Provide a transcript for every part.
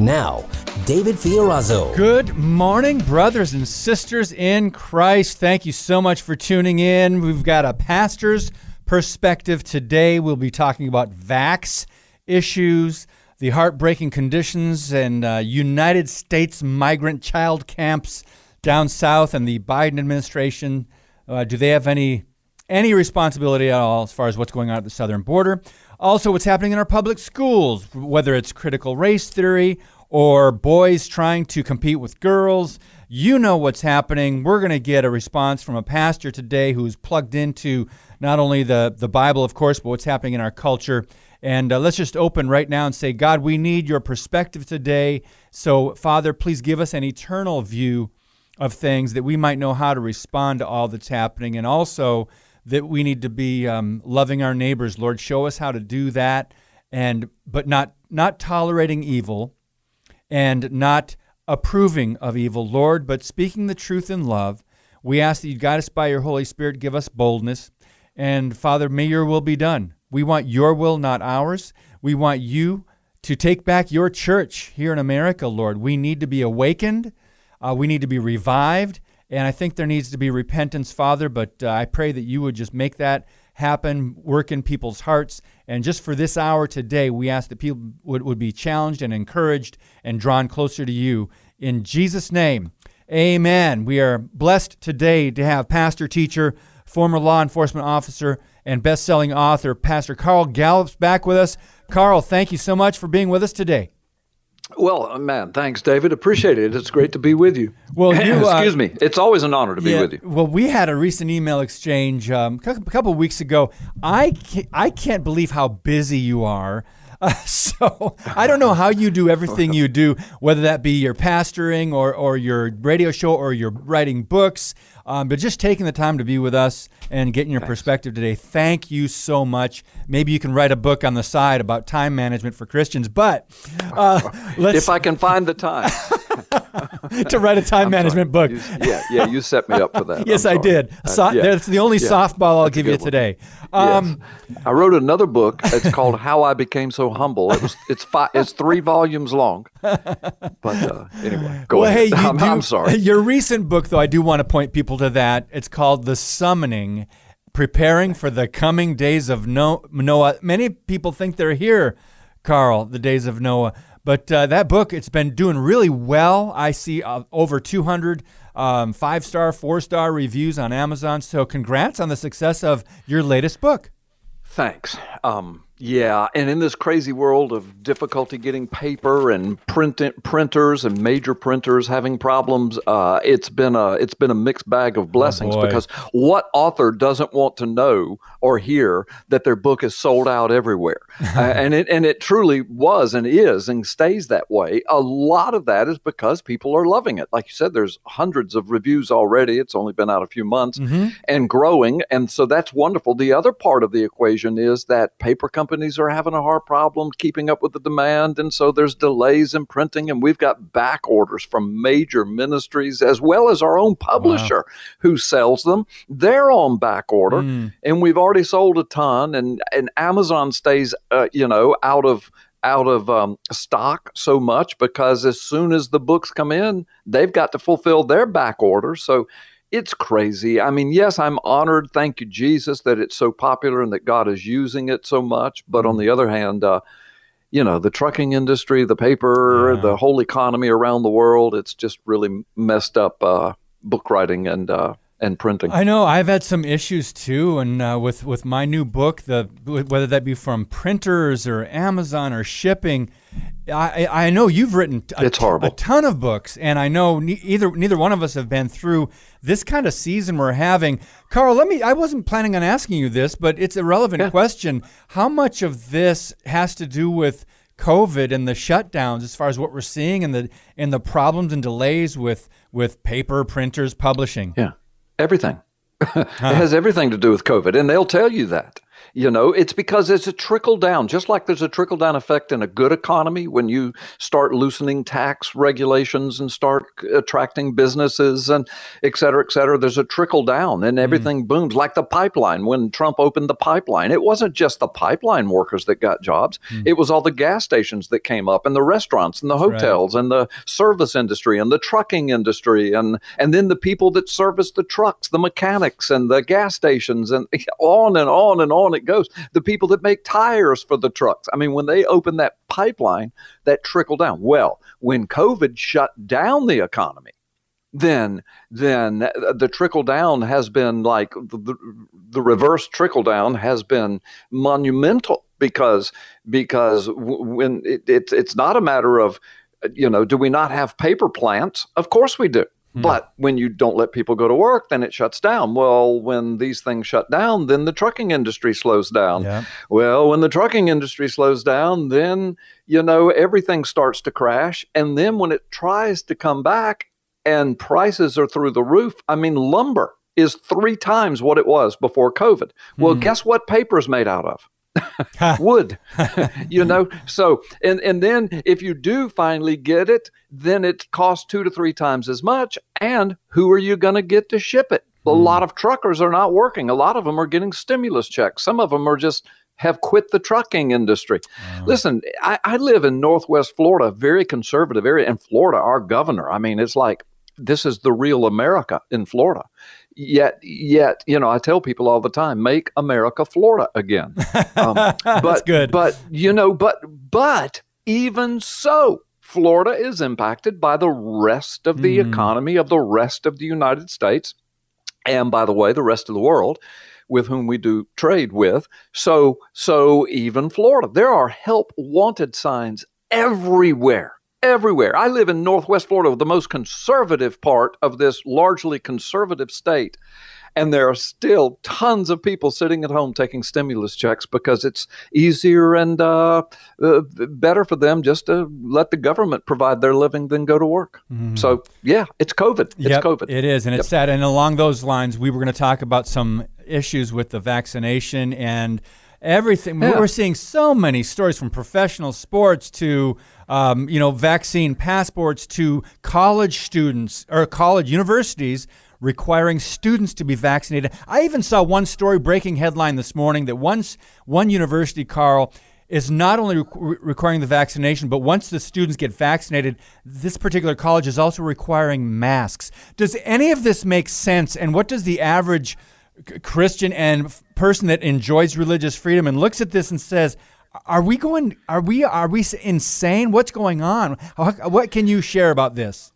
Now, David Fiorazo. Good morning, brothers and sisters in Christ. Thank you so much for tuning in. We've got a pastor's perspective today. We'll be talking about vax issues, the heartbreaking conditions, and uh, United States migrant child camps down south, and the Biden administration. Uh, do they have any any responsibility at all as far as what's going on at the southern border? Also, what's happening in our public schools, whether it's critical race theory or boys trying to compete with girls. You know what's happening. We're going to get a response from a pastor today who's plugged into not only the, the Bible, of course, but what's happening in our culture. And uh, let's just open right now and say, God, we need your perspective today. So, Father, please give us an eternal view of things that we might know how to respond to all that's happening. And also, that we need to be um, loving our neighbors. Lord, show us how to do that, and but not not tolerating evil, and not approving of evil, Lord, but speaking the truth in love. We ask that you guide us by your Holy Spirit, give us boldness. And Father, may your will be done. We want your will, not ours. We want you to take back your church here in America, Lord. We need to be awakened. Uh, we need to be revived. And I think there needs to be repentance, Father, but uh, I pray that you would just make that happen, work in people's hearts. And just for this hour today, we ask that people would, would be challenged and encouraged and drawn closer to you. In Jesus' name, amen. We are blessed today to have pastor, teacher, former law enforcement officer, and best selling author, Pastor Carl Gallups, back with us. Carl, thank you so much for being with us today. Well, uh, man, thanks, David. Appreciate it. It's great to be with you. Well, you, uh, excuse me. It's always an honor to be with you. Well, we had a recent email exchange um, a couple of weeks ago. I can't, I can't believe how busy you are. Uh, so I don't know how you do everything you do, whether that be your pastoring or, or your radio show or your writing books. Um, but just taking the time to be with us and getting your Thanks. perspective today. Thank you so much. Maybe you can write a book on the side about time management for Christians. But uh, if I can find the time to write a time I'm management sorry. book. You, yeah, yeah, you set me up for that. yes, I did. So, uh, yeah. That's the only yeah. softball I'll give you one. today. Um, yes. I wrote another book. It's called How I Became So Humble. It was it's five, it's three volumes long. But uh, anyway, go well, ahead. Hey, I'm, do, I'm sorry. Your recent book, though, I do want to point people to that. It's called The Summoning Preparing for the Coming Days of Noah. Many people think they're here, Carl, the days of Noah. But uh, that book, it's been doing really well. I see uh, over 200 um, five star, four star reviews on Amazon. So, congrats on the success of your latest book. Thanks. Um, yeah, and in this crazy world of difficulty getting paper and print printers and major printers having problems, uh, it's been a it's been a mixed bag of blessings oh because what author doesn't want to know or hear that their book is sold out everywhere, uh, and it and it truly was and is and stays that way. A lot of that is because people are loving it. Like you said, there's hundreds of reviews already. It's only been out a few months mm-hmm. and growing, and so that's wonderful. The other part of the equation is that paper companies companies are having a hard problem keeping up with the demand. And so there's delays in printing. And we've got back orders from major ministries as well as our own publisher wow. who sells them. They're on back order. Mm. And we've already sold a ton. And, and Amazon stays, uh, you know, out of out of um, stock so much because as soon as the books come in, they've got to fulfill their back order. So it's crazy. I mean, yes, I'm honored. Thank you, Jesus, that it's so popular and that God is using it so much. But on mm-hmm. the other hand, uh, you know, the trucking industry, the paper, yeah. the whole economy around the world, it's just really messed up uh, book writing and uh, and printing. I know I've had some issues too, and uh, with with my new book, the whether that be from printers or Amazon or shipping, I I know you've written a, it's horrible. a ton of books, and I know ne- either neither one of us have been through this kind of season we're having. Carl, let me. I wasn't planning on asking you this, but it's a relevant yeah. question. How much of this has to do with COVID and the shutdowns, as far as what we're seeing and the and the problems and delays with with paper, printers, publishing. Yeah, everything. it has everything to do with COVID, and they'll tell you that. You know, it's because it's a trickle down, just like there's a trickle down effect in a good economy when you start loosening tax regulations and start attracting businesses and et cetera, et cetera. There's a trickle down and everything mm. booms like the pipeline. When Trump opened the pipeline, it wasn't just the pipeline workers that got jobs, mm. it was all the gas stations that came up and the restaurants and the hotels right. and the service industry and the trucking industry and, and then the people that service the trucks, the mechanics and the gas stations and on and on and on goes. The people that make tires for the trucks. I mean, when they open that pipeline, that trickle down. Well, when COVID shut down the economy, then then the trickle down has been like the, the reverse trickle down has been monumental because because when it, it's it's not a matter of you know do we not have paper plants of course we do Hmm. But when you don't let people go to work, then it shuts down. Well, when these things shut down, then the trucking industry slows down. Yeah. Well, when the trucking industry slows down, then, you know, everything starts to crash. And then when it tries to come back and prices are through the roof, I mean, lumber is three times what it was before COVID. Well, mm. guess what paper is made out of? wood you know so and and then if you do finally get it then it costs two to three times as much and who are you going to get to ship it a mm. lot of truckers are not working a lot of them are getting stimulus checks some of them are just have quit the trucking industry. Listen, I, I, live in Northwest Florida, very conservative area. In Florida, our governor, I mean, it's like this is the real America in Florida yet yet you know i tell people all the time make america florida again. Um, but That's good. but you know but but even so florida is impacted by the rest of the mm. economy of the rest of the united states and by the way the rest of the world with whom we do trade with. So so even florida there are help wanted signs everywhere everywhere. I live in Northwest Florida, the most conservative part of this largely conservative state. And there are still tons of people sitting at home taking stimulus checks because it's easier and uh, uh, better for them just to let the government provide their living than go to work. Mm-hmm. So, yeah, it's COVID. It's yep, COVID. It is. And it's yep. sad. And along those lines, we were going to talk about some issues with the vaccination and everything. Yeah. We're seeing so many stories from professional sports to um, you know vaccine passports to college students or college universities requiring students to be vaccinated. I even saw one story breaking headline this morning that once one university, Carl, is not only re- requiring the vaccination, but once the students get vaccinated, this particular college is also requiring masks. Does any of this make sense? And what does the average Christian and person that enjoys religious freedom and looks at this and says, "Are we going? Are we? Are we insane? What's going on? What can you share about this?"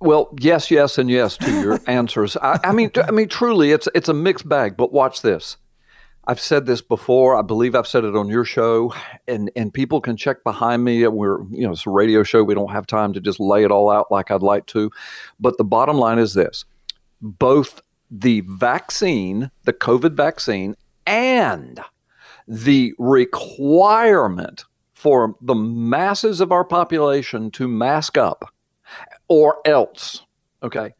Well, yes, yes, and yes to your answers. I, I mean, I mean, truly, it's it's a mixed bag. But watch this. I've said this before. I believe I've said it on your show, and and people can check behind me. We're you know it's a radio show. We don't have time to just lay it all out like I'd like to. But the bottom line is this: both the vaccine, the COVID vaccine, and the requirement for the masses of our population to mask up or else, okay,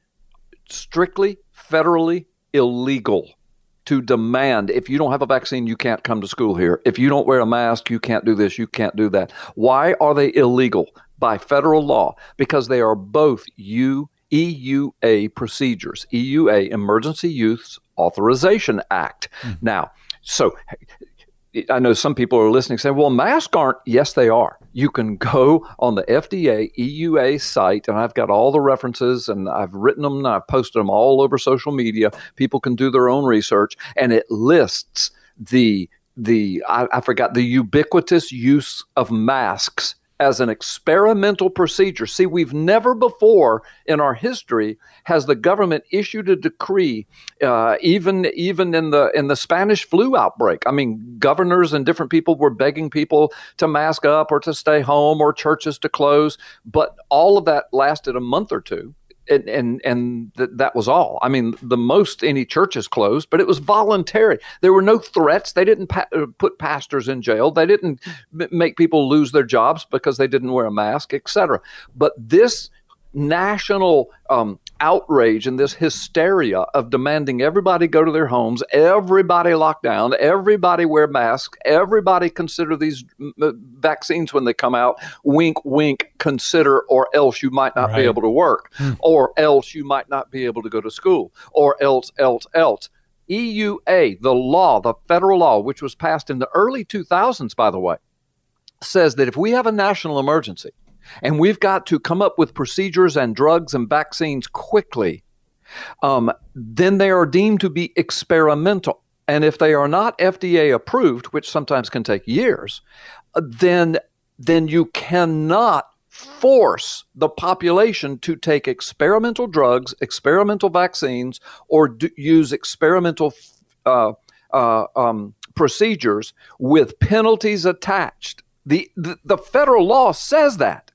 strictly federally illegal to demand if you don't have a vaccine, you can't come to school here. If you don't wear a mask, you can't do this, you can't do that. Why are they illegal? By federal law, because they are both you EUA procedures, EUA, Emergency Use Authorization Act. Mm. Now, so I know some people are listening saying, well, masks aren't. Yes, they are. You can go on the FDA EUA site, and I've got all the references, and I've written them, and I've posted them all over social media. People can do their own research, and it lists the the I, I forgot the ubiquitous use of masks as an experimental procedure. See, we've never before in our history has the government issued a decree, uh, even even in the in the Spanish flu outbreak. I mean, governors and different people were begging people to mask up or to stay home or churches to close, but all of that lasted a month or two. And and, and th- that was all. I mean, the most any churches closed, but it was voluntary. There were no threats. They didn't pa- uh, put pastors in jail. They didn't make people lose their jobs because they didn't wear a mask, etc. But this national um, outrage and this hysteria of demanding everybody go to their homes, everybody lock down, everybody wear masks, everybody consider these vaccines when they come out, wink, wink, consider, or else you might not right. be able to work, hmm. or else you might not be able to go to school, or else, else, else. EUA, the law, the federal law, which was passed in the early 2000s, by the way, says that if we have a national emergency, and we've got to come up with procedures and drugs and vaccines quickly, um, then they are deemed to be experimental. And if they are not FDA approved, which sometimes can take years, uh, then then you cannot force the population to take experimental drugs, experimental vaccines, or do, use experimental uh, uh, um, procedures with penalties attached. The, the, the federal law says that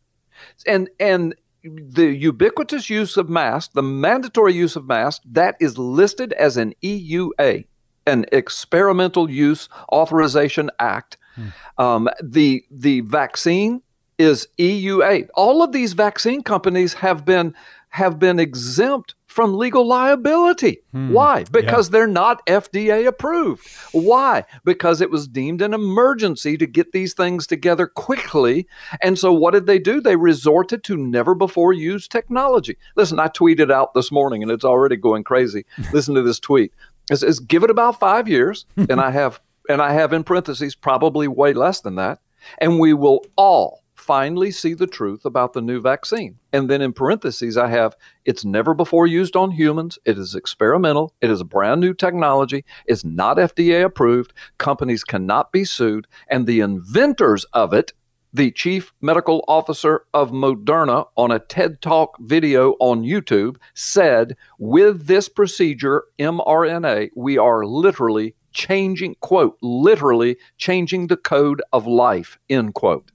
and and the ubiquitous use of masks, the mandatory use of masks, that is listed as an EUA, an Experimental Use Authorization Act. Hmm. Um, the the vaccine is EUA. All of these vaccine companies have been have been exempt from legal liability. Hmm. Why? Because yeah. they're not FDA approved. Why? Because it was deemed an emergency to get these things together quickly. And so what did they do? They resorted to never before used technology. Listen, I tweeted out this morning and it's already going crazy. Listen to this tweet. It says, give it about five years, and I have and I have in parentheses probably way less than that, and we will all finally see the truth about the new vaccine. And then in parentheses, I have it's never before used on humans. It is experimental. It is a brand new technology. It's not FDA approved. Companies cannot be sued. And the inventors of it, the chief medical officer of Moderna on a TED Talk video on YouTube, said with this procedure, mRNA, we are literally changing, quote, literally changing the code of life, end quote.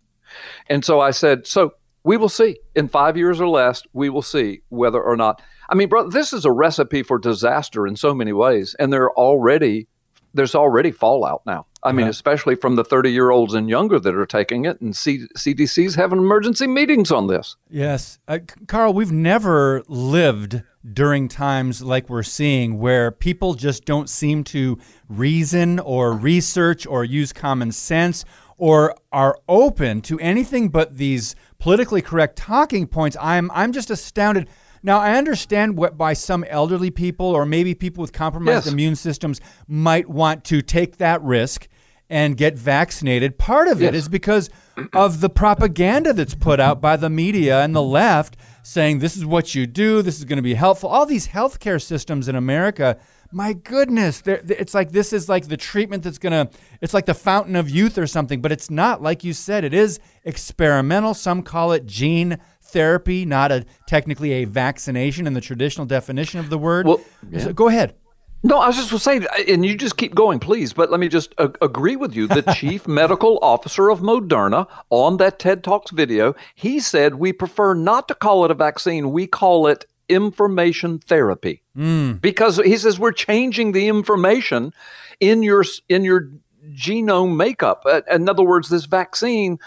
And so I said, so we will see in five years or less, we will see whether or not. I mean, bro, this is a recipe for disaster in so many ways, and there already there's already fallout now. I mean, especially from the 30 year olds and younger that are taking it, and C- CDC's having emergency meetings on this. Yes. Uh, Carl, we've never lived during times like we're seeing where people just don't seem to reason or research or use common sense or are open to anything but these politically correct talking points, I'm I'm just astounded. Now I understand what by some elderly people or maybe people with compromised yes. immune systems might want to take that risk and get vaccinated. Part of yes. it is because of the propaganda that's put out by the media and the left saying this is what you do, this is going to be helpful. All these healthcare systems in America my goodness, it's like this is like the treatment that's gonna. It's like the fountain of youth or something, but it's not. Like you said, it is experimental. Some call it gene therapy, not a technically a vaccination in the traditional definition of the word. Well, yeah. so go ahead. No, I was just saying, and you just keep going, please. But let me just uh, agree with you. The chief medical officer of Moderna on that TED Talks video, he said we prefer not to call it a vaccine. We call it information therapy mm. because he says we're changing the information in your in your genome makeup. In other words, this vaccine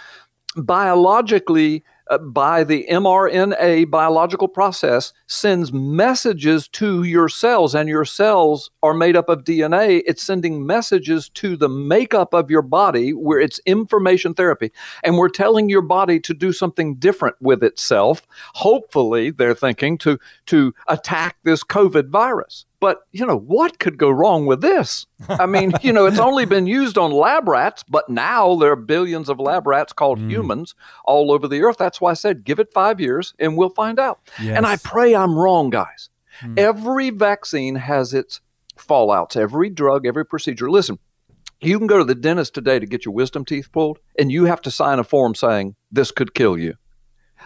biologically uh, by the mRNA biological process sends messages to your cells, and your cells are made up of DNA. It's sending messages to the makeup of your body where it's information therapy. And we're telling your body to do something different with itself. Hopefully, they're thinking to, to attack this COVID virus. But, you know, what could go wrong with this? I mean, you know, it's only been used on lab rats, but now there are billions of lab rats called mm. humans all over the earth. That's why I said give it five years and we'll find out. Yes. And I pray I'm wrong, guys. Mm. Every vaccine has its fallouts, every drug, every procedure. Listen, you can go to the dentist today to get your wisdom teeth pulled, and you have to sign a form saying this could kill you.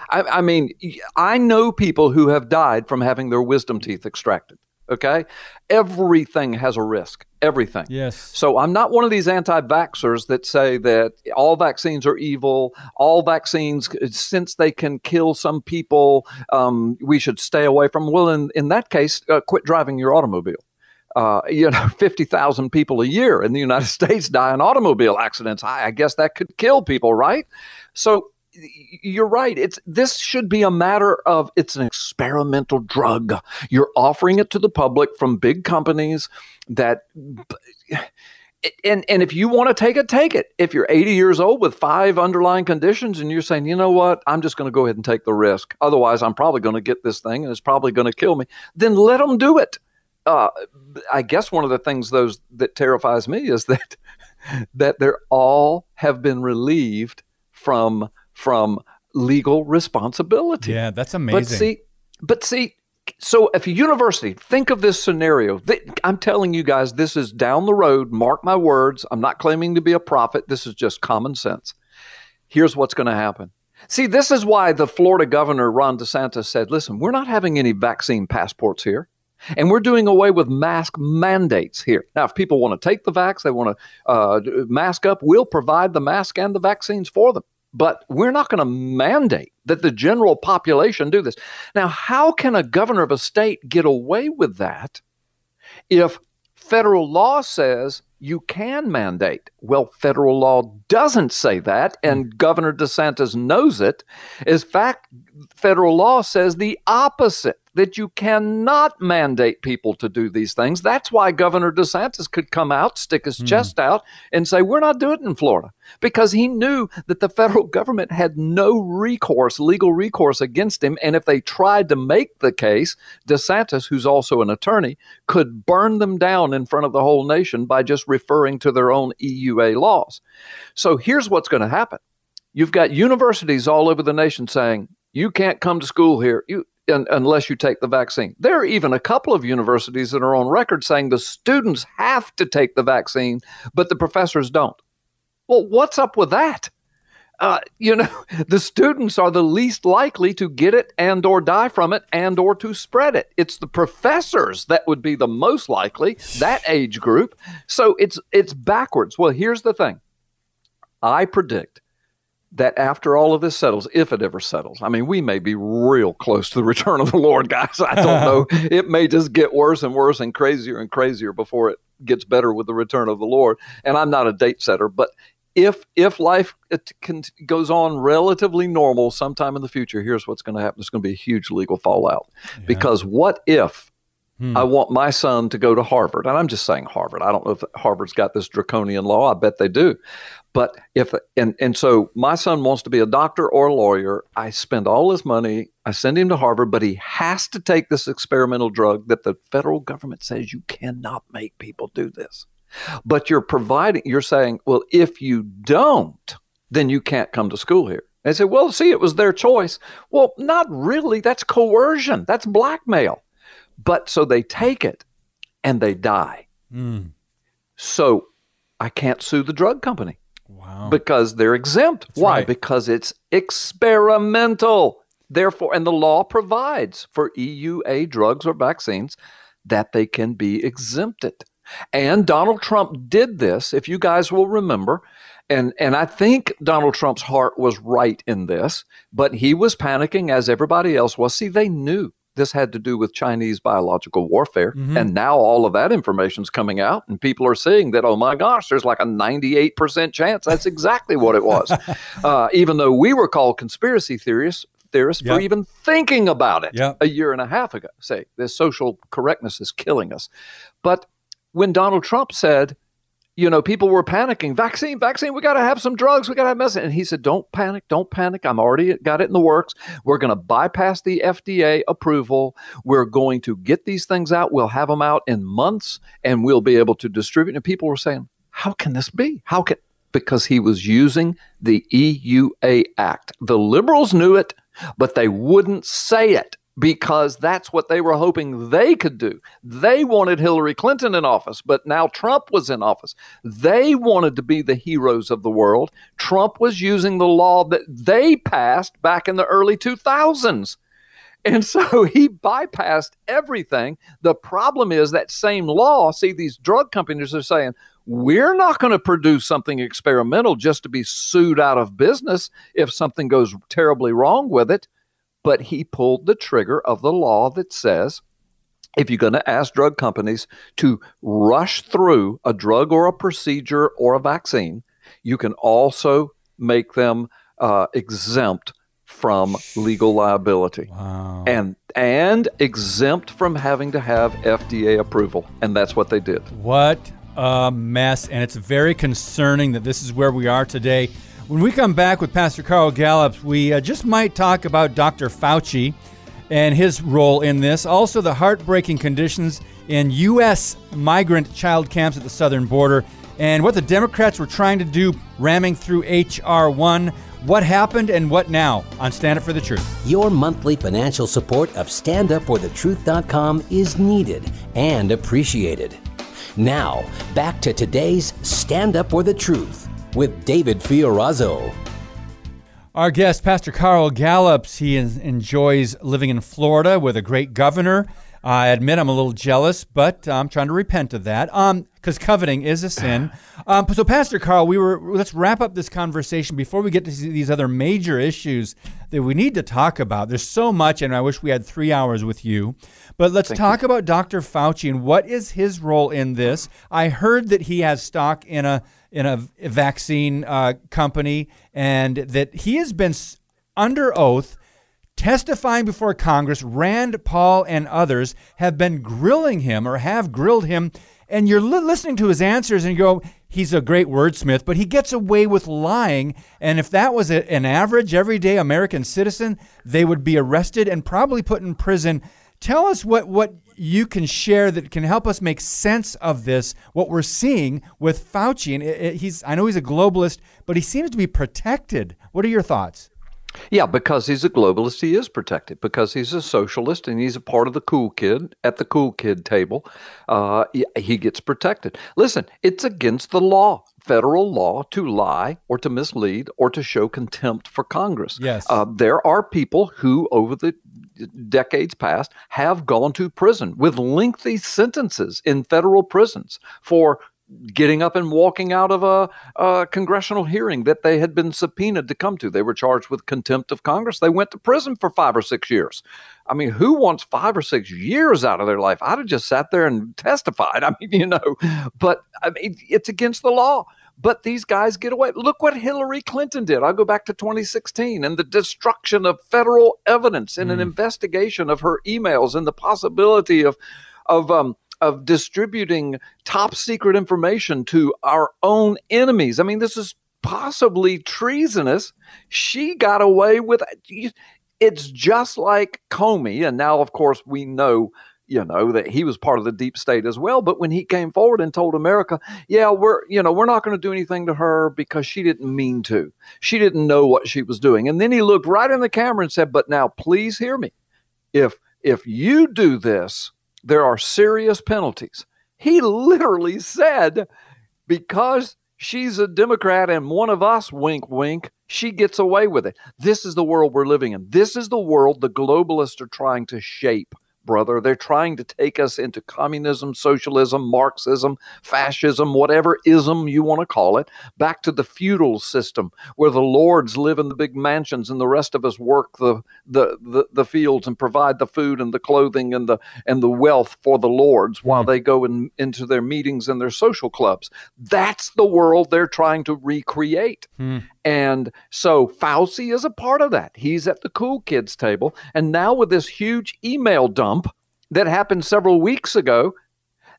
I, I mean, I know people who have died from having their wisdom teeth extracted Okay. Everything has a risk. Everything. Yes. So I'm not one of these anti vaxxers that say that all vaccines are evil. All vaccines, since they can kill some people, um, we should stay away from. Well, in, in that case, uh, quit driving your automobile. Uh, you know, 50,000 people a year in the United States die in automobile accidents. I, I guess that could kill people, right? So you're right. It's this should be a matter of it's an experimental drug. You're offering it to the public from big companies that and and if you want to take it, take it. If you're 80 years old with five underlying conditions and you're saying, you know what, I'm just going to go ahead and take the risk. Otherwise, I'm probably going to get this thing and it's probably going to kill me. Then let them do it. Uh, I guess one of the things those that terrifies me is that that they're all have been relieved from from legal responsibility. Yeah, that's amazing. But see, but see, so if a university, think of this scenario. I'm telling you guys, this is down the road. Mark my words. I'm not claiming to be a prophet. This is just common sense. Here's what's going to happen. See, this is why the Florida governor, Ron DeSantis, said, listen, we're not having any vaccine passports here. And we're doing away with mask mandates here. Now, if people want to take the vax, they want to uh, mask up, we'll provide the mask and the vaccines for them but we're not going to mandate that the general population do this. Now, how can a governor of a state get away with that if federal law says you can mandate? Well, federal law doesn't say that, and hmm. Governor DeSantis knows it. In fact, federal law says the opposite that you cannot mandate people to do these things. That's why Governor DeSantis could come out, stick his mm. chest out, and say, We're not doing it in Florida. Because he knew that the federal government had no recourse, legal recourse against him. And if they tried to make the case, DeSantis, who's also an attorney, could burn them down in front of the whole nation by just referring to their own EUA laws. So here's what's going to happen. You've got universities all over the nation saying, you can't come to school here. You un, unless you take the vaccine. There are even a couple of universities that are on record saying the students have to take the vaccine, but the professors don't. Well, what's up with that? Uh, you know, the students are the least likely to get it and or die from it and or to spread it. It's the professors that would be the most likely, that age group. So it's it's backwards. Well, here's the thing. I predict that after all of this settles, if it ever settles, I mean, we may be real close to the return of the Lord, guys. I don't know. it may just get worse and worse and crazier and crazier before it gets better with the return of the Lord. And I'm not a date setter, but if if life can, goes on relatively normal sometime in the future, here's what's going to happen. There's going to be a huge legal fallout. Yeah. Because what if Hmm. I want my son to go to Harvard. And I'm just saying Harvard. I don't know if Harvard's got this draconian law. I bet they do. But if and and so my son wants to be a doctor or a lawyer, I spend all his money, I send him to Harvard, but he has to take this experimental drug that the federal government says you cannot make people do this. But you're providing you're saying, well, if you don't, then you can't come to school here. They say, well, see, it was their choice. Well, not really. That's coercion. That's blackmail. But so they take it and they die. Mm. So I can't sue the drug company. Wow. Because they're exempt. That's Why? Right. Because it's experimental. Therefore, and the law provides for EUA drugs or vaccines that they can be exempted. And Donald Trump did this, if you guys will remember. And, and I think Donald Trump's heart was right in this, but he was panicking as everybody else was. See, they knew this had to do with Chinese biological warfare. Mm-hmm. And now all of that information is coming out, and people are seeing that, oh my gosh, there's like a 98% chance that's exactly what it was. uh, even though we were called conspiracy theorists, theorists yep. for even thinking about it yep. a year and a half ago. Say, this social correctness is killing us. But when Donald Trump said, you know, people were panicking. Vaccine, vaccine. We got to have some drugs. We got to have medicine. And he said, "Don't panic. Don't panic. I'm already got it in the works. We're going to bypass the FDA approval. We're going to get these things out. We'll have them out in months, and we'll be able to distribute." And people were saying, "How can this be? How can?" Because he was using the EUA Act. The liberals knew it, but they wouldn't say it because that's what they were hoping they could do. They wanted Hillary Clinton in office, but now Trump was in office. They wanted to be the heroes of the world. Trump was using the law that they passed back in the early 2000s. And so he bypassed everything. The problem is that same law. See, these drug companies are saying, we're not going to produce something experimental just to be sued out of business if something goes terribly wrong with it. But he pulled the trigger of the law that says if you're going to ask drug companies to rush through a drug or a procedure or a vaccine, you can also make them uh, exempt from legal liability Wow. and and exempt from having to have FDA approval and that's what they did. What a mess. And it's very concerning that this is where we are today. When we come back with Pastor Carl Gallup, we uh, just might talk about Dr. Fauci and his role in this. Also, the heartbreaking conditions in U.S. migrant child camps at the southern border and what the Democrats were trying to do ramming through H.R. 1. What happened and what now on Stand Up for the Truth? Your monthly financial support of StandUpForTheTruth.com is needed and appreciated. Now, back to today's Stand Up for the Truth with David Fiorazo. Our guest, Pastor Carl Gallups, he enjoys living in Florida with a great governor. I admit I'm a little jealous, but I'm trying to repent of that. Um, because coveting is a sin. Um, so, Pastor Carl, we were let's wrap up this conversation before we get to these other major issues that we need to talk about. There's so much, and I wish we had three hours with you. But let's talk about Dr. Fauci and what is his role in this. I heard that he has stock in a in a vaccine uh, company, and that he has been under oath testifying before Congress. Rand Paul and others have been grilling him or have grilled him, and you're li- listening to his answers and you go, he's a great wordsmith, but he gets away with lying. And if that was a, an average, everyday American citizen, they would be arrested and probably put in prison. Tell us what, what you can share that can help us make sense of this, what we're seeing with Fauci. And it, it- he's, I know he's a globalist, but he seems to be protected. What are your thoughts? Yeah, because he's a globalist, he is protected. Because he's a socialist and he's a part of the cool kid at the cool kid table, uh, he, gets protected. Listen, it's against the law, federal law, to lie or to mislead or to show contempt for Congress. Yes. Uh, there are people who, over the decades past, have gone to prison with lengthy sentences in federal prisons for getting up and walking out of a, a congressional hearing that they had been subpoenaed to come to. They were charged with contempt of Congress. They went to prison for five or six years. I mean, who wants five or six years out of their life? I'd have just sat there and testified. I mean, you know, but I mean, it's against the law. But these guys get away. Look what Hillary Clinton did. I'll go back to 2016 and the destruction of federal evidence in an investigation of her emails and the possibility of of um, of distributing top secret information to our own enemies. I mean, this is possibly treasonous. She got away with it. it's just like Comey, and now of course we know you know that he was part of the deep state as well but when he came forward and told america yeah we're you know we're not going to do anything to her because she didn't mean to she didn't know what she was doing and then he looked right in the camera and said but now please hear me if if you do this there are serious penalties. He literally said because she's a democrat and one of us wink wink she gets away with it. This is the world we're living in. This is the world the globalists are trying to shape brother. They're trying to take us into communism, socialism, Marxism, fascism, whatever ism you want to call it, back to the feudal system where the lords live in the big mansions and the rest of us work the the the, the fields and provide the food and the clothing and the and the wealth for the lords hmm. while they go in, into their meetings and their social clubs. That's the world they're trying to recreate. Hmm. And so Fauci is a part of that. He's at the cool kids table. And now with this huge email dump that happened several weeks ago,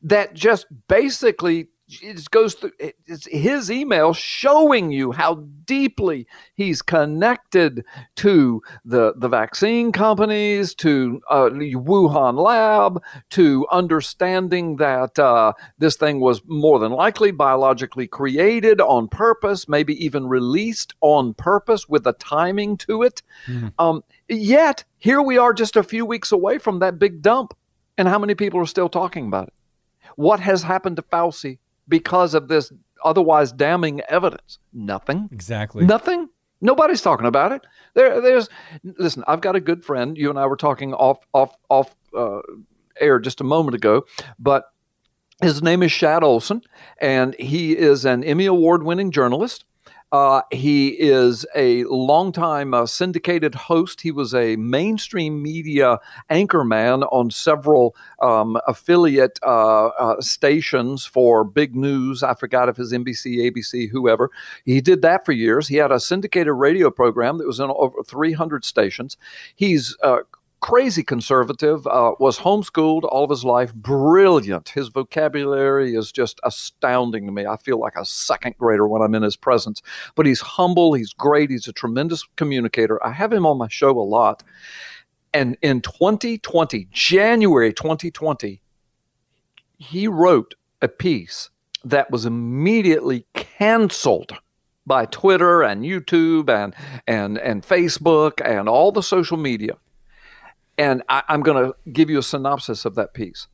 that just basically it goes through it's his email showing you how deeply he's connected to the the vaccine companies to uh, the Wuhan lab to understanding that uh, this thing was more than likely biologically created on purpose maybe even released on purpose with a timing to it. Um, yet here we are just a few weeks away from that big dump and how many people are still talking about it? What has happened to Fauci because of this otherwise damning evidence? Nothing. Exactly. Nothing. Nobody's talking about it. There, there's. Listen, I've got a good friend. You and I were talking off, off, off uh, air just a moment ago, but his name is Shad Olson, and he is an Emmy Award winning journalist. Uh, he is a longtime uh, syndicated host. He was a mainstream media anchorman on several um, affiliate uh, uh stations for big news. I forgot if it was NBC, ABC, whoever. He did that for years. He had a syndicated radio program that was in over 300 stations. He's uh, crazy conservative, uh, was homeschooled all of his life, brilliant. His vocabulary is just astounding to me. I feel like a second grader when I'm in his presence. But he's humble, he's great, he's a tremendous communicator. I have him on my show a lot. And in 2020, January 2020, he wrote a piece that was immediately canceled by Twitter and YouTube and and and Facebook and all the social media. And I, am going to give you a synopsis of that piece.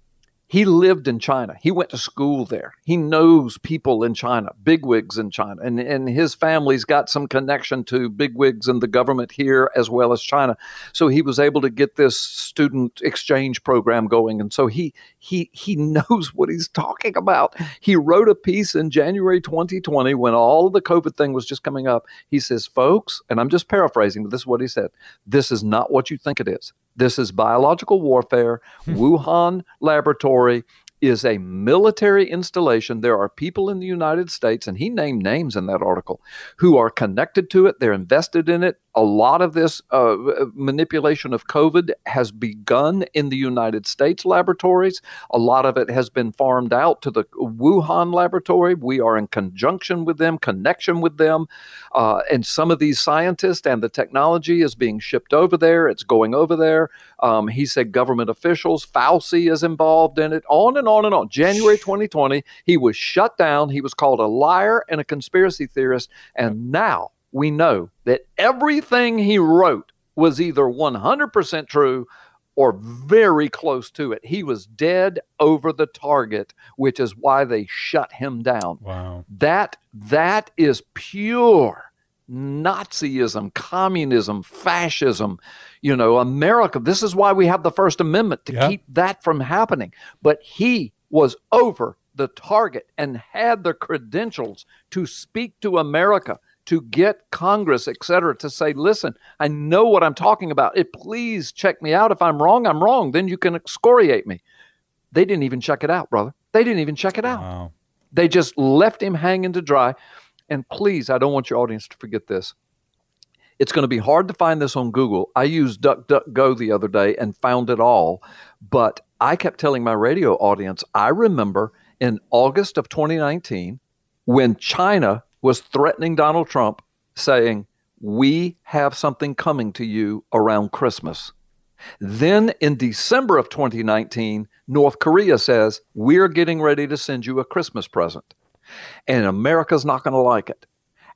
He lived in China. He went to school there. He knows people in China, bigwigs in China, and, and his family's got some connection to bigwigs in the government here as well as China. So he was able to get this student exchange program going, and so he he he knows what he's talking about. He wrote a piece in January 2020 when all of the COVID thing was just coming up. He says, "Folks," and I'm just paraphrasing, but this is what he said: "This is not what you think it is." This is biological warfare. Wuhan laboratory is a military installation. There are people in the United States, and he named names in that article, who are connected to it. They're invested in it a lot of this uh, manipulation of COVID has begun in the United States laboratories. A lot of it has been farmed out to the Wuhan laboratory. We are in conjunction with them, connection with them. Uh, and some of these scientists and the technology is being shipped over there. It's going over there. Um, he said government officials, Fauci is involved in it, on and on and on. January 2020, he was shut down. He was called a liar and a conspiracy theorist. And now, we know that everything he wrote was either 100% true or very close to it. He was dead over the target, which is why they shut him down. Wow. That that is pure Nazism, communism, fascism, you know, America. This is why we have the First Amendment to yep. keep that from happening. But he was over the target and had the credentials to speak to America to get Congress, et cetera, to say, listen, I know what I'm talking about. It please check me out. If I'm wrong, I'm wrong. Then you can excoriate me. They didn't even check it out, brother. They didn't even check it out. Wow. They just left him hanging to dry. And please, I don't want your audience to forget this. It's going to be hard to find this on Google. I used DuckDuckGo the other day and found it all. But I kept telling my radio audience, I remember in August of 2019 when China was threatening Donald Trump, saying, We have something coming to you around Christmas. Then in December of 2019, North Korea says, We're getting ready to send you a Christmas present. And America's not going to like it.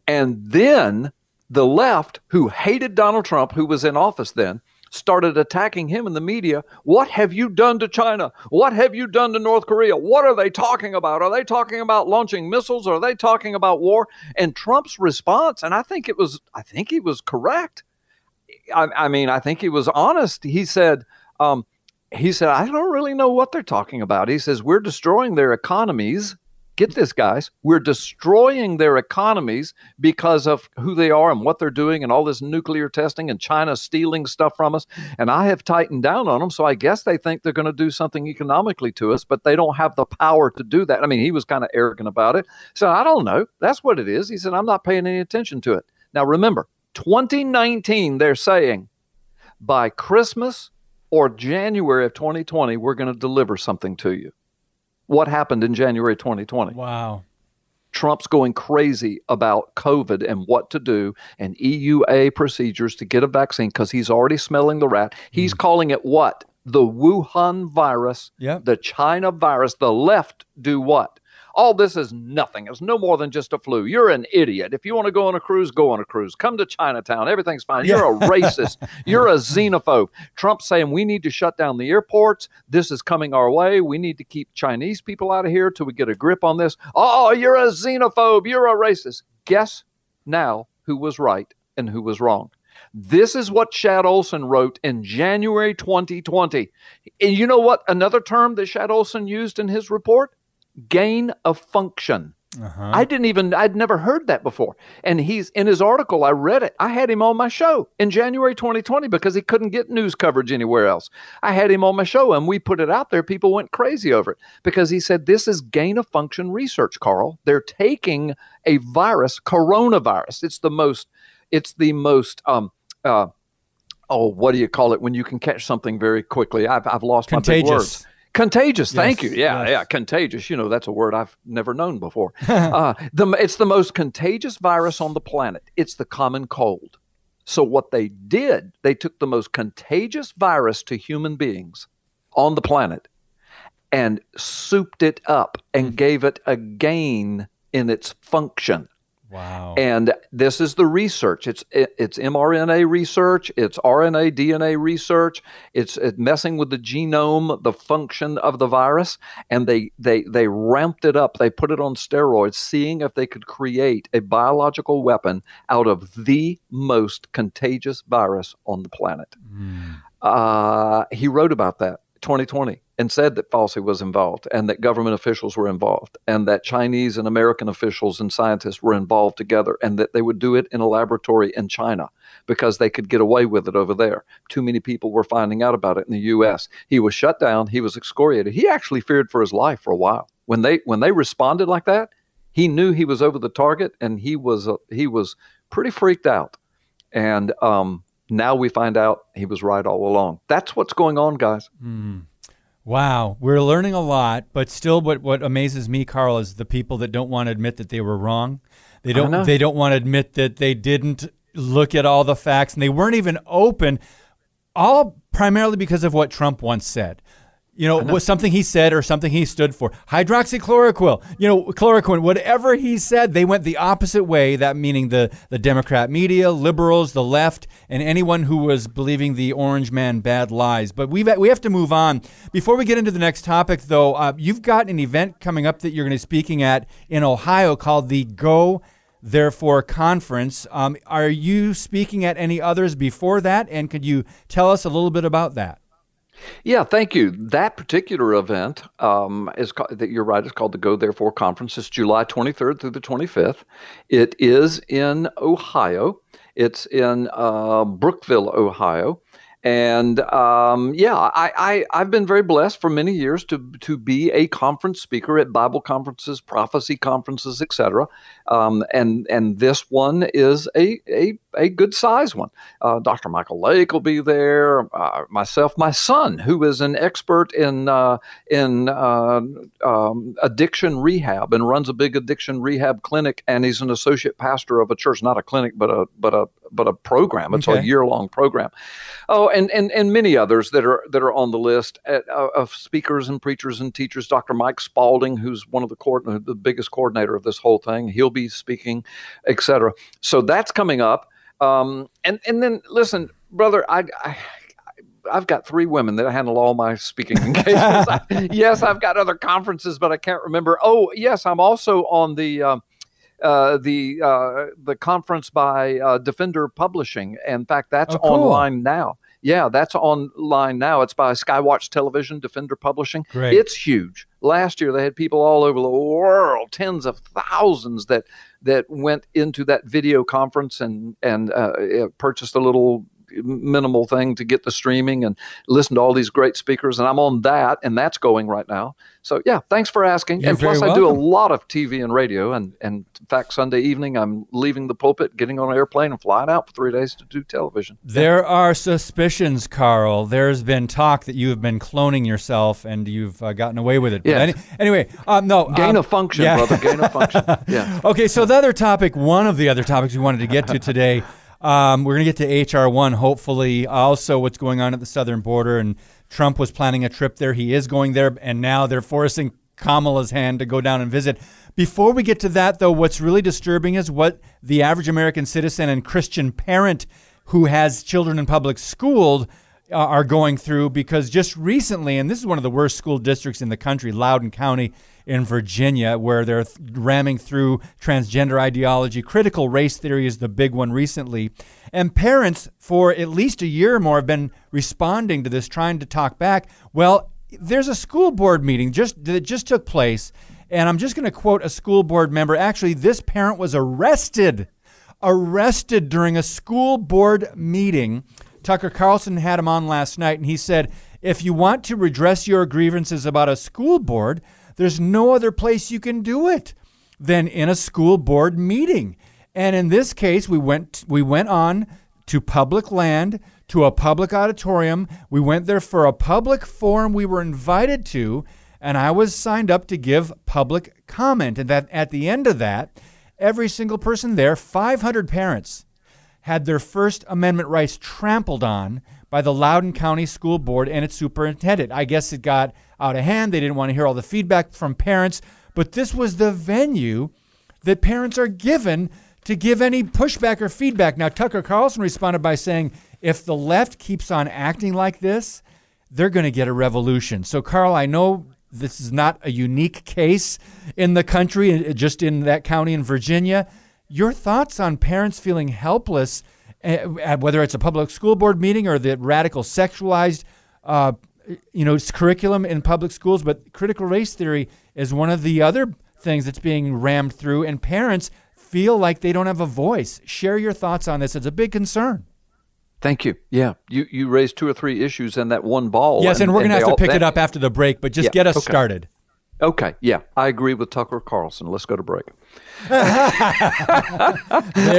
And then the left, who hated Donald Trump, who was in office then, started attacking him in the media. What have you done to China? What have you done to North Korea? What are they talking about? Are they talking about launching missiles? Are they talking about war? And Trump's response, and I think it was, I think he was correct. I, I mean, I think he was honest. He said, um, he said, I don't really know what they're talking about. He says, we're destroying their economies get this, guys, we're destroying their economies because of who they are and what they're doing and all this nuclear testing and China stealing stuff from us. And I have tightened down on them. So I guess they think they're going to do something economically to us, but they don't have the power to do that. I mean, he was kind of arrogant about it. So I don't know. That's what it is. He said, I'm not paying any attention to it. Now, remember, 2019, they're saying by Christmas or January of 2020, we're going to deliver something to you what happened in January 2020. Wow. Trump's going crazy about COVID and what to do and EUA procedures to get a vaccine because he's already smelling the rat. He's mm. calling it what? The Wuhan virus, yep. the China virus. The left do what? All this is nothing. It's no more than just a flu. You're an idiot. If you want to go on a cruise, go on a cruise. Come to Chinatown. Everything's fine. You're a racist. You're a xenophobe. Trump's saying we need to shut down the airports. This is coming our way. We need to keep Chinese people out of here till we get a grip on this. Oh, you're a xenophobe. You're a racist. Guess now who was right and who was wrong. This is what Shad Olson wrote in January 2020. And you know what? Another term that Shad Olson used in his report? Gain of function. Uh-huh. I didn't even, I'd never heard that before. And he's in his article, I read it. I had him on my show in January 2020 because he couldn't get news coverage anywhere else. I had him on my show and we put it out there. People went crazy over it because he said, This is gain of function research, Carl. They're taking a virus, coronavirus. It's the most, it's the most, um, uh, oh, what do you call it when you can catch something very quickly? I've, I've lost Contagious. my big words. Contagious. Yes, thank you. Yeah, yes. yeah. Contagious. You know, that's a word I've never known before. uh, the, it's the most contagious virus on the planet. It's the common cold. So, what they did, they took the most contagious virus to human beings on the planet and souped it up and mm-hmm. gave it a gain in its function. Wow. And this is the research. It's it's mRNA research, it's RNA DNA research, it's, it's messing with the genome, the function of the virus, and they they they ramped it up. They put it on steroids, seeing if they could create a biological weapon out of the most contagious virus on the planet. Mm. Uh, he wrote about that 2020 and said that Fauci was involved and that government officials were involved and that Chinese and American officials and scientists were involved together and that they would do it in a laboratory in China because they could get away with it over there. Too many people were finding out about it in the US. He was shut down, he was excoriated. He actually feared for his life for a while. When they when they responded like that, he knew he was over the target and he was uh, he was pretty freaked out. And um, now we find out he was right all along. That's what's going on, guys. Mm. Wow, we're learning a lot, but still, what what amazes me, Carl, is the people that don't want to admit that they were wrong. They don't. They don't want to admit that they didn't look at all the facts, and they weren't even open. All primarily because of what Trump once said you know, was something he said or something he stood for. Hydroxychloroquine, you know, chloroquine, whatever he said, they went the opposite way. That meaning the, the Democrat media, liberals, the left, and anyone who was believing the orange man bad lies. But we we have to move on. Before we get into the next topic, though, uh, you've got an event coming up that you're going to be speaking at in Ohio called the Go Therefore Conference. Um, are you speaking at any others before that? And could you tell us a little bit about that? Yeah, thank you. That particular event um, is called, that you're right. It's called the Go Therefore Conference. It's July 23rd through the 25th. It is in Ohio. It's in uh, Brookville, Ohio, and um, yeah, I, I have been very blessed for many years to to be a conference speaker at Bible conferences, prophecy conferences, etc. Um, and and this one is a a, a good size one. Uh, Dr. Michael Lake will be there. Uh, myself, my son, who is an expert in uh, in uh, um, addiction rehab and runs a big addiction rehab clinic, and he's an associate pastor of a church, not a clinic, but a but a but a program. It's okay. a year long program. Oh, and, and and many others that are that are on the list at, uh, of speakers and preachers and teachers. Dr. Mike Spalding, who's one of the coordinator, the biggest coordinator of this whole thing, he'll be speaking, etc. So that's coming up. Um, and and then listen, brother, I, I I've got three women that handle all my speaking engagements. yes, I've got other conferences, but I can't remember. Oh, yes, I'm also on the um, uh, the uh, the conference by uh, Defender Publishing. In fact, that's oh, cool. online now. Yeah, that's online now. It's by Skywatch Television, Defender Publishing. Great. It's huge. Last year they had people all over the world, tens of thousands that that went into that video conference and and uh, purchased a little minimal thing to get the streaming and listen to all these great speakers. And I'm on that, and that's going right now. So yeah, thanks for asking. You're and plus, I do a lot of TV and radio. And and in fact, Sunday evening, I'm leaving the pulpit, getting on an airplane, and flying out for three days to do television. There yeah. are suspicions, Carl. There's been talk that you have been cloning yourself, and you've uh, gotten away with it. Yeah. Any, anyway, um, no gain um, of function, yeah. brother. Gain of function. Yeah. okay, so the other topic, one of the other topics we wanted to get to today. Um, we're going to get to HR one, hopefully. Also, what's going on at the southern border, and Trump was planning a trip there. He is going there, and now they're forcing Kamala's hand to go down and visit. Before we get to that, though, what's really disturbing is what the average American citizen and Christian parent who has children in public school uh, are going through because just recently, and this is one of the worst school districts in the country, Loudoun County in Virginia, where they're th- ramming through transgender ideology. Critical race theory is the big one recently. And parents, for at least a year or more, have been responding to this, trying to talk back. Well, there's a school board meeting just that just took place, and I'm just going to quote a school board member. Actually, this parent was arrested, arrested during a school board meeting Tucker Carlson had him on last night, and he said, if you want to redress your grievances about a school board, there's no other place you can do it than in a school board meeting. And in this case, we went we went on to public land, to a public auditorium. We went there for a public forum we were invited to, and I was signed up to give public comment. And that at the end of that, every single person there, 500 parents, had their First Amendment rights trampled on by the Loudoun County School Board and its superintendent. I guess it got out of hand. They didn't want to hear all the feedback from parents, but this was the venue that parents are given to give any pushback or feedback. Now, Tucker Carlson responded by saying, if the left keeps on acting like this, they're going to get a revolution. So, Carl, I know this is not a unique case in the country, just in that county in Virginia. Your thoughts on parents feeling helpless, uh, whether it's a public school board meeting or the radical sexualized, uh, you know, it's curriculum in public schools, but critical race theory is one of the other things that's being rammed through, and parents feel like they don't have a voice. Share your thoughts on this. It's a big concern. Thank you. Yeah, you you raised two or three issues in that one ball. Yes, and, and we're going to have to pick that, it up after the break, but just yeah, get us okay. started. Okay, yeah, I agree with Tucker Carlson. Let's go to break. They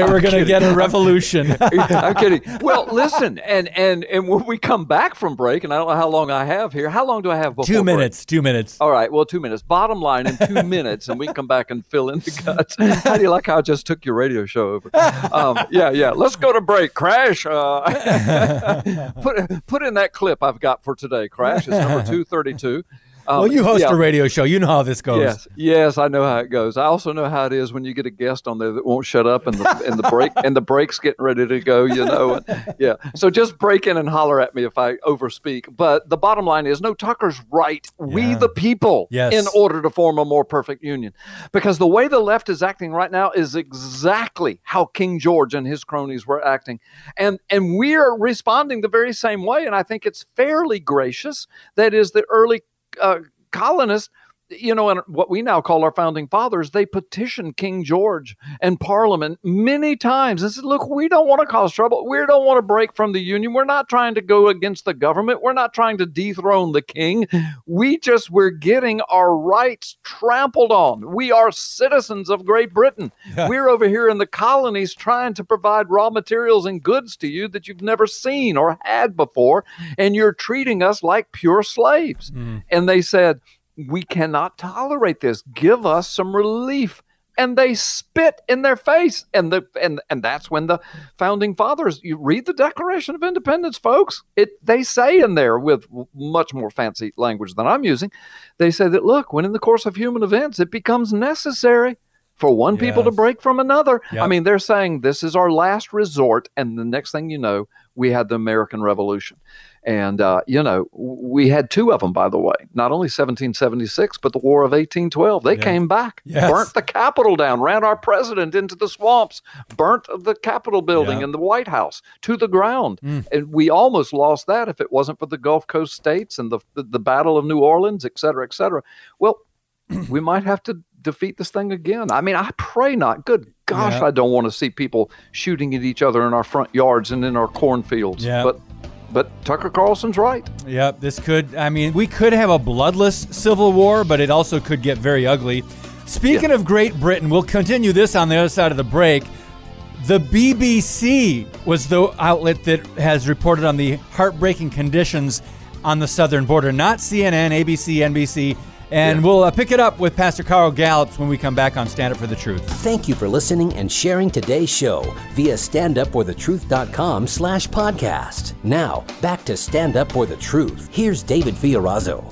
were going to get a revolution. I'm kidding. Well, listen, and and and when we come back from break, and I don't know how long I have here. How long do I have before? Two minutes. Break? Two minutes. All right. Well, two minutes. Bottom line, in two minutes, and we can come back and fill in the guts. How do you like how I just took your radio show over? Um, yeah, yeah. Let's go to break. Crash. Uh, put put in that clip I've got for today. Crash is number two thirty two. Um, well, you host yeah. a radio show. You know how this goes. Yes, yes, I know how it goes. I also know how it is when you get a guest on there that won't shut up, and the and the break and the break's getting ready to go. You know, and, yeah. So just break in and holler at me if I overspeak. But the bottom line is, no, Tucker's right. Yeah. We the people, yes. in order to form a more perfect union, because the way the left is acting right now is exactly how King George and his cronies were acting, and and we are responding the very same way. And I think it's fairly gracious. That is the early uh, colonists you know, and what we now call our founding fathers, they petitioned King George and Parliament many times and said, Look, we don't want to cause trouble. We don't want to break from the Union. We're not trying to go against the government. We're not trying to dethrone the king. We just, we're getting our rights trampled on. We are citizens of Great Britain. we're over here in the colonies trying to provide raw materials and goods to you that you've never seen or had before. And you're treating us like pure slaves. Mm. And they said, we cannot tolerate this. Give us some relief. And they spit in their face. And the and and that's when the founding fathers you read the Declaration of Independence, folks. It they say in there with much more fancy language than I'm using, they say that look, when in the course of human events it becomes necessary for one yes. people to break from another. Yep. I mean, they're saying this is our last resort, and the next thing you know, we had the American Revolution. And, uh, you know, we had two of them, by the way, not only 1776, but the War of 1812. They yeah. came back, yes. burnt the Capitol down, ran our president into the swamps, burnt the Capitol building yeah. and the White House to the ground. Mm. And we almost lost that if it wasn't for the Gulf Coast states and the, the, the Battle of New Orleans, et cetera, et cetera. Well, we might have to defeat this thing again. I mean, I pray not. Good gosh, yeah. I don't want to see people shooting at each other in our front yards and in our cornfields. Yeah. But but Tucker Carlson's right. Yep, this could, I mean, we could have a bloodless civil war, but it also could get very ugly. Speaking yeah. of Great Britain, we'll continue this on the other side of the break. The BBC was the outlet that has reported on the heartbreaking conditions on the southern border, not CNN, ABC, NBC. And yeah. we'll uh, pick it up with Pastor Carl Gallups when we come back on Stand Up for the Truth. Thank you for listening and sharing today's show via standupforthetruth.com slash podcast. Now, back to Stand Up For The Truth. Here's David Fiorazo.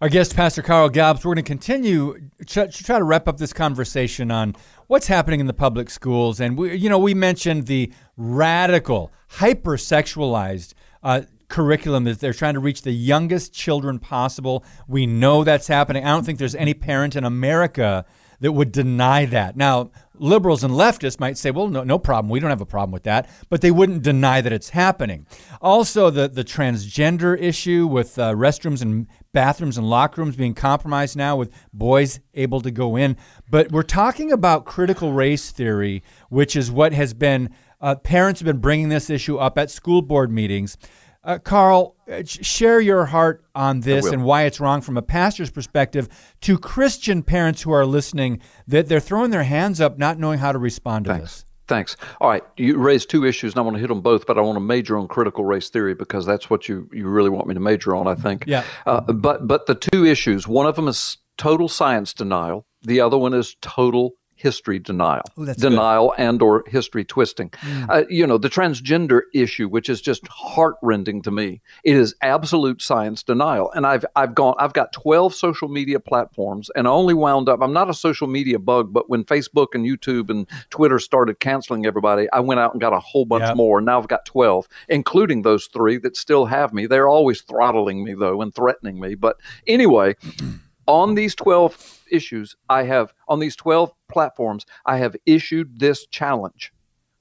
Our guest, Pastor Carl Gallups, we're going to continue to try to wrap up this conversation on what's happening in the public schools. And, we, you know, we mentioned the radical, hypersexualized uh, curriculum that they're trying to reach the youngest children possible. We know that's happening. I don't think there's any parent in America that would deny that. Now, liberals and leftists might say, well, no, no problem. We don't have a problem with that. But they wouldn't deny that it's happening. Also, the, the transgender issue with uh, restrooms and bathrooms and locker rooms being compromised now with boys able to go in. But we're talking about critical race theory, which is what has been, uh, parents have been bringing this issue up at school board meetings. Uh, Carl, uh, share your heart on this and why it's wrong from a pastor's perspective to Christian parents who are listening that they're throwing their hands up, not knowing how to respond to Thanks. this. Thanks. All right, you raised two issues, and I want to hit them both, but I want to major on critical race theory because that's what you, you really want me to major on, I think. Yeah. Uh, but but the two issues, one of them is total science denial. The other one is total history denial, Ooh, denial and or history twisting. Uh, you know, the transgender issue, which is just heartrending to me, it is absolute science denial. And I've I've gone, I've got twelve social media platforms, and I only wound up. I'm not a social media bug, but when Facebook and YouTube and Twitter started canceling everybody, I went out and got a whole bunch Yeah. more. Now I've got twelve, including those three that still have me. They're always throttling me though and threatening me. But anyway on these 12 issues i have on these 12 platforms i have issued this challenge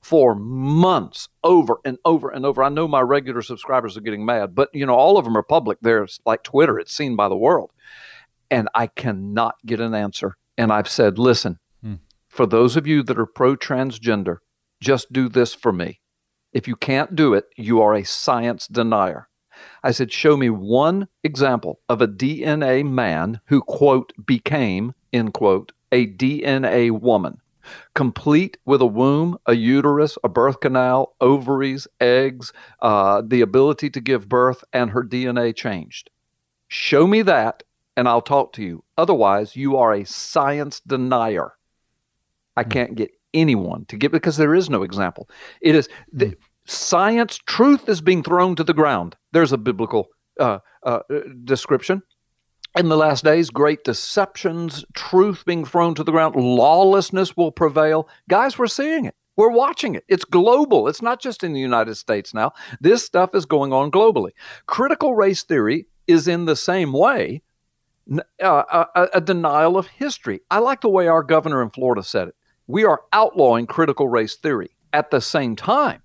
for months over and over and over. I know my regular subscribers are getting mad but you know all of them are public. There's like twitter it's seen by the world. And i cannot get an answer. And i've said listen hmm. for those of you that are pro transgender just do this for me. If you can't do it you are a science denier I said, show me one example of a DNA man who, quote, became, end quote, a DNA woman, complete with a womb, a uterus, a birth canal, ovaries, eggs, uh, the ability to give birth, and her DNA changed. Show me that, and I'll talk to you. Otherwise, you are a science denier. I can't get anyone to give because there is no example. It is the, science, truth is being thrown to the ground. There's a biblical uh, uh, description. In the last days, great deceptions, truth being thrown to the ground, lawlessness will prevail. Guys, we're seeing it. We're watching it. It's global. It's not just in the United States now. This stuff is going on globally. Critical race theory is in the same way uh, a, a denial of history. I like the way our governor in Florida said it. We are outlawing critical race theory. At the same time,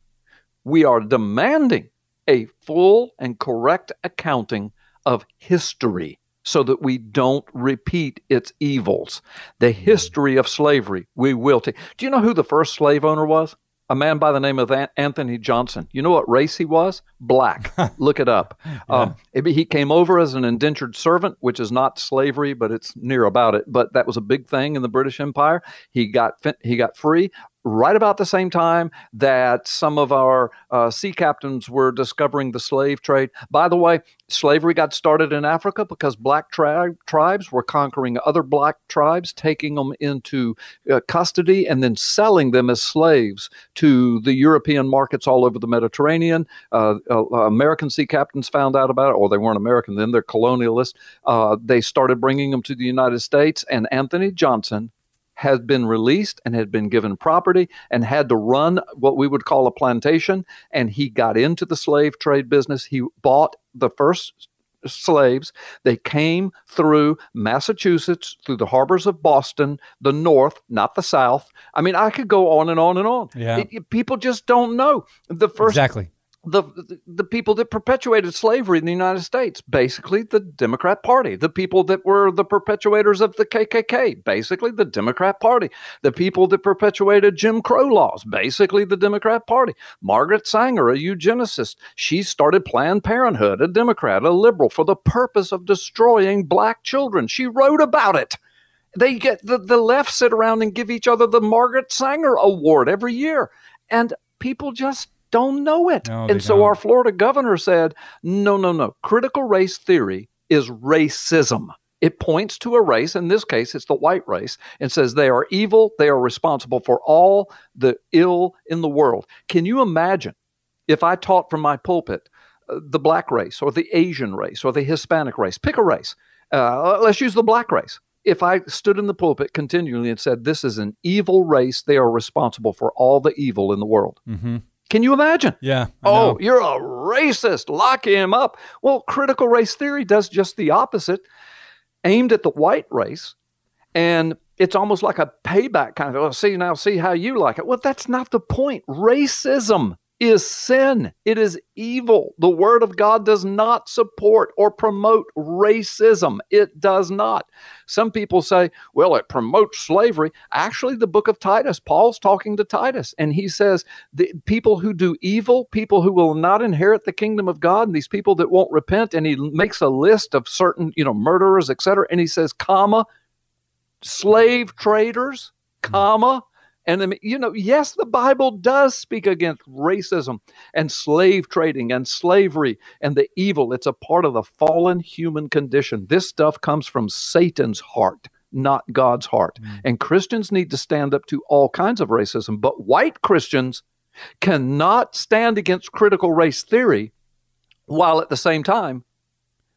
we are demanding a full and correct accounting of history so that we don't repeat its evils. The history of slavery, we will take. Do you know who the first slave owner was? A man by the name of Anthony Johnson. You know what race he was? Black. Look it up. Um, it- he came over as an indentured servant, which is not slavery, but it's near about it. But that was a big thing in the British Empire. He got he got free right about the same time that some of our uh, sea captains were discovering the slave trade. By the way, slavery got started in Africa because black tri- tribes were conquering other black tribes, taking them into uh, custody, and then selling them as slaves to the European markets all over the Mediterranean. Uh, uh, American sea captains found out about it, or they weren't American then, they're colonialists. Uh, they started bringing them to the United States, and Anthony Johnson had been released and had been given property and had to run what we would call a plantation. And he got into the slave trade business. He bought the first slaves. They came through Massachusetts, through the harbors of Boston, the North, not the South. I mean, I could go on and on and on. Yeah. It- it- people just don't know. The first exactly. The, the people that perpetuated slavery in the United States, basically the Democrat Party. The people that were the perpetuators of the KKK, basically the Democrat Party. The people that perpetuated Jim Crow laws, basically the Democrat Party. Margaret Sanger, a eugenicist, she started Planned Parenthood, a Democrat, a liberal, for the purpose of destroying black children. She wrote about it. They get the, the left sit around and give each other the Margaret Sanger Award every year. And people just don't know it. No, and so don't. our Florida governor said, no, no, no. Critical race theory is racism. It points to a race, in this case, it's the white race, and says they are evil, they are responsible for all the ill in the world. Can you imagine if I taught from my pulpit uh, the black race or the Asian race or the Hispanic race? Pick a race. Uh, let's use the black race. If I stood in the pulpit continually and said, This is an evil race, they are responsible for all the evil in the world. hmm Can you imagine? Yeah. Oh, you're a racist. Lock him up. Well, critical race theory does just the opposite, aimed at the white race. And it's almost like a payback kind of, oh, see, now see how you like it. Well, that's not the point. Racism is sin. It is evil. The Word of God does not support or promote racism. It does not. Some people say, well, it promotes slavery. Actually, the book of Titus, Paul's talking to Titus, and he says, the people who do evil, people who will not inherit the kingdom of God, and these people that won't repent, and he makes a list of certain, you know, murderers, etc. And he says, comma, slave traders, mm. comma, and you know, yes, the Bible does speak against racism and slave trading and slavery and the evil. It's a part of the fallen human condition. This stuff comes from Satan's heart, not God's heart. Mm. And Christians need to stand up to all kinds of racism, but white Christians cannot stand against critical race theory while at the same time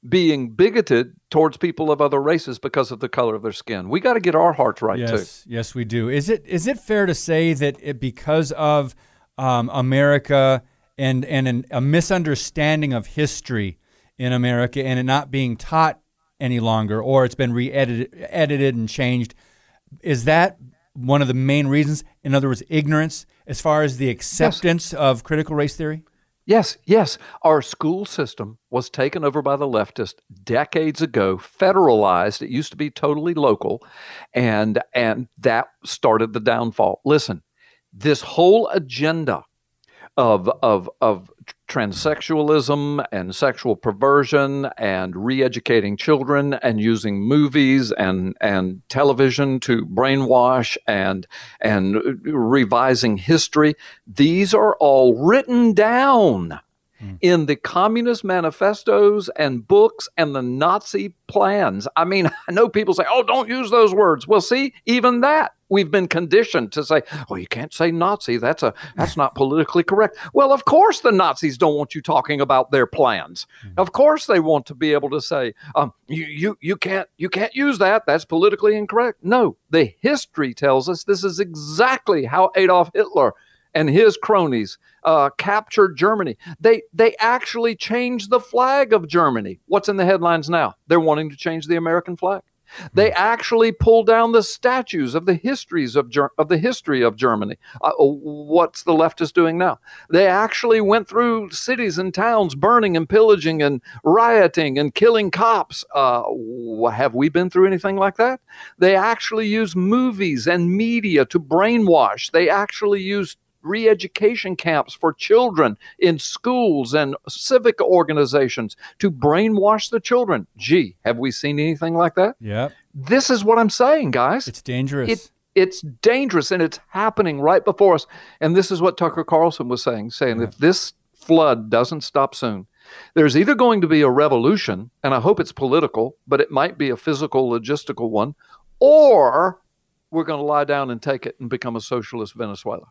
being bigoted towards people of other races because of the color of their skin. We got to get our hearts right yes, too. Yes, we do. Is it is it fair to say that it, because of um, America and and an, a misunderstanding of history in America and it not being taught any longer, or it's been re-edited edited and changed, is that one of the main reasons? In other words, ignorance as far as the acceptance yes. of critical race theory. Yes, yes. Our school system was taken over by the leftists decades ago, federalized. It used to be totally local, and and that started the downfall. Listen, this whole agenda of of of transsexualism and sexual perversion and re-educating children and using movies and and television to brainwash and and revising history these are all written down Hmm. in the communist manifestos and books and the Nazi plans. I mean, I know people say, oh, don't use those words. Well, see, even that we've been conditioned to say, oh, you can't say Nazi. That's a that's not politically correct. Well, of course the Nazis don't want you talking about their plans. Mm-hmm. Of course they want to be able to say, um, you you you can't you can't use that. That's politically incorrect. No, the history tells us this is exactly how Adolf Hitler and his cronies uh, captured Germany. They they actually changed the flag of Germany. What's in the headlines now? They're wanting to change the American flag. They hmm. actually pulled down the statues of the histories of Ger- of the history of Germany. Uh, what's the leftists doing now? They actually went through cities and towns, burning and pillaging and rioting and killing cops. Uh, have we been through anything like that? They actually use movies and media to brainwash. They actually use re education camps for children in schools and civic organizations to brainwash the children. Gee, have we seen anything like that? Yeah. This is what I'm saying, guys. It's dangerous. It, it's dangerous and it's happening right before us. And this is what Tucker Carlson was saying, saying yeah. if this flood doesn't stop soon, there's either going to be a revolution, and I hope it's political, but it might be a physical, logistical one, or we're going to lie down and take it and become a socialist Venezuela.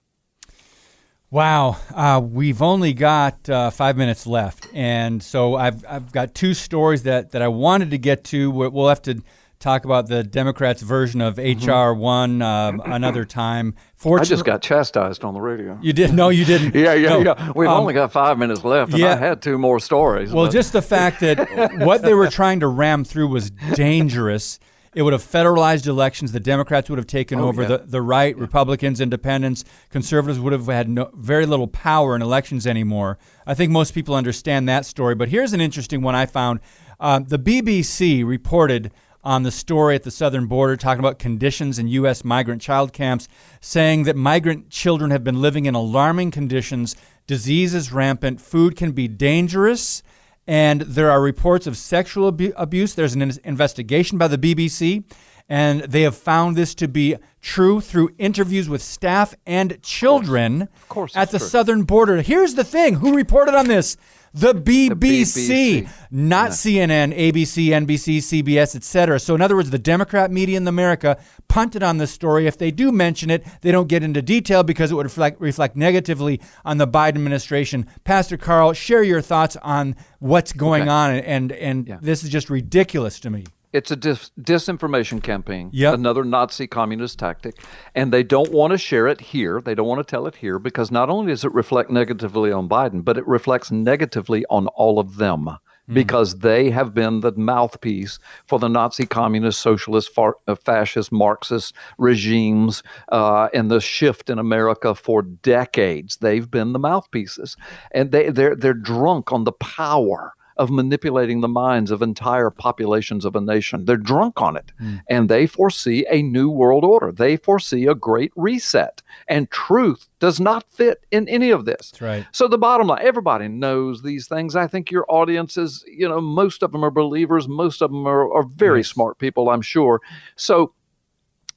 Wow, uh, we've only got uh, five minutes left, and so I've I've got two stories that, that I wanted to get to. We'll have to talk about the Democrats' version of mm-hmm. HR one um, another time. Fortunately, I just got chastised on the radio. You did? No, you didn't. yeah, yeah, no. yeah. We've um, only got five minutes left, and yeah. I had two more stories. Well, but. just the fact that what they were trying to ram through was dangerous. It would have federalized elections. The Democrats would have taken oh, over yeah. the, the right. Yeah. Republicans, independents, conservatives would have had no, very little power in elections anymore. I think most people understand that story. But here's an interesting one I found. Uh, the BBC reported on the story at the southern border talking about conditions in U.S. migrant child camps, saying that migrant children have been living in alarming conditions. Disease is rampant. Food can be dangerous and there are reports of sexual abu- abuse. There's an in- investigation by the BBC, and they have found this to be true through interviews with staff and children of course, at the true. southern border. Here's the thing who reported on this? The BBC, the BBC. not. CNN, ABC, NBC, CBS, etc. So, in other words, the Democrat media in America punted on this story. If they do mention it, they don't get into detail because it would reflect, reflect negatively on the Biden administration. Pastor Carl, share your thoughts on what's going okay. on, and and, and yeah. this is just ridiculous to me. It's a dis- disinformation campaign. Yep. Another Nazi communist tactic. And they don't want to share it here. They don't want to tell it here because not only does it reflect negatively on Biden, but it reflects negatively on all of them because they have been the mouthpiece for the Nazi communist, socialist, far, uh, fascist, Marxist regimes uh, and the shift in America for decades. They've been the mouthpieces. And they, they're, they're drunk on the power of manipulating the minds of entire populations of a nation. They're drunk on it. Hmm. And they foresee a new world order. They foresee a great reset. And truth does not fit in any of this. That's right. So the bottom line, everybody knows these things. I think your audience is, you know, most of them are believers. Most of them are, are very Yes. smart people, I'm sure. So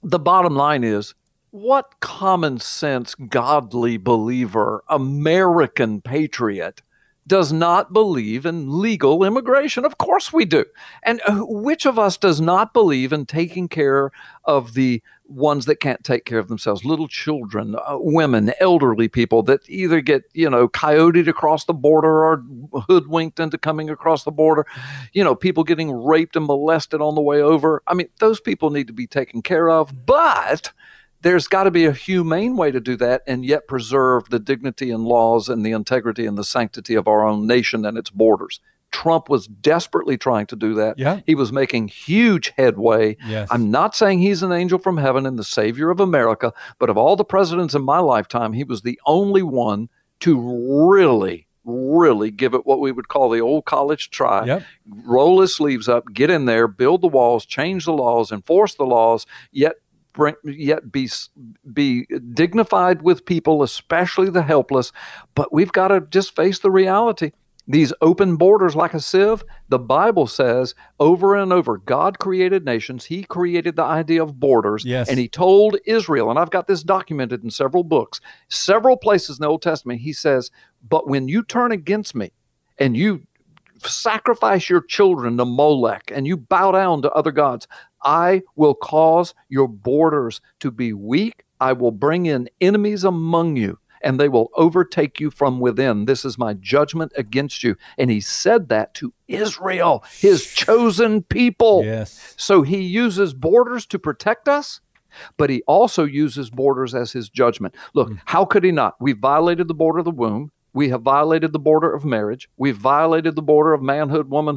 the bottom line is what common sense, godly believer, American patriot does not believe in legal immigration? Of course we do. And which of us does not believe in taking care of the ones that can't take care of themselves little children uh, women elderly people that either get you know coyoted across the border or hoodwinked into coming across the border you know people getting raped and molested on the way over i mean those people need to be taken care of but there's got to be a humane way to do that and yet preserve the dignity and laws and the integrity and the sanctity of our own nation and its borders Trump was desperately trying to do that. Yeah. He was making huge headway. Yes. I'm not saying he's an angel from heaven and the savior of America, but of all the presidents in my lifetime, he was the only one to really, really give it what we would call the old college try. Yep. Roll his sleeves up, get in there, build the walls, change the laws, enforce the laws, yet yet be be dignified with people, especially the helpless. But we've got to just face the reality. These open borders, like a sieve, the Bible says over and over God created nations. He created the idea of borders. Yes. And He told Israel, and I've got this documented in several books, several places in the Old Testament, He says, But when you turn against me and you sacrifice your children to Molech and you bow down to other gods, I will cause your borders to be weak. I will bring in enemies among you and they will overtake you from within. This is my judgment against you. And he said that to Israel, his chosen people. Yes. So he uses borders to protect us, but he also uses borders as his judgment. Look, hmm. how could he not? We violated the border of the womb. We have violated the border of marriage. We've violated the border of manhood, womanhood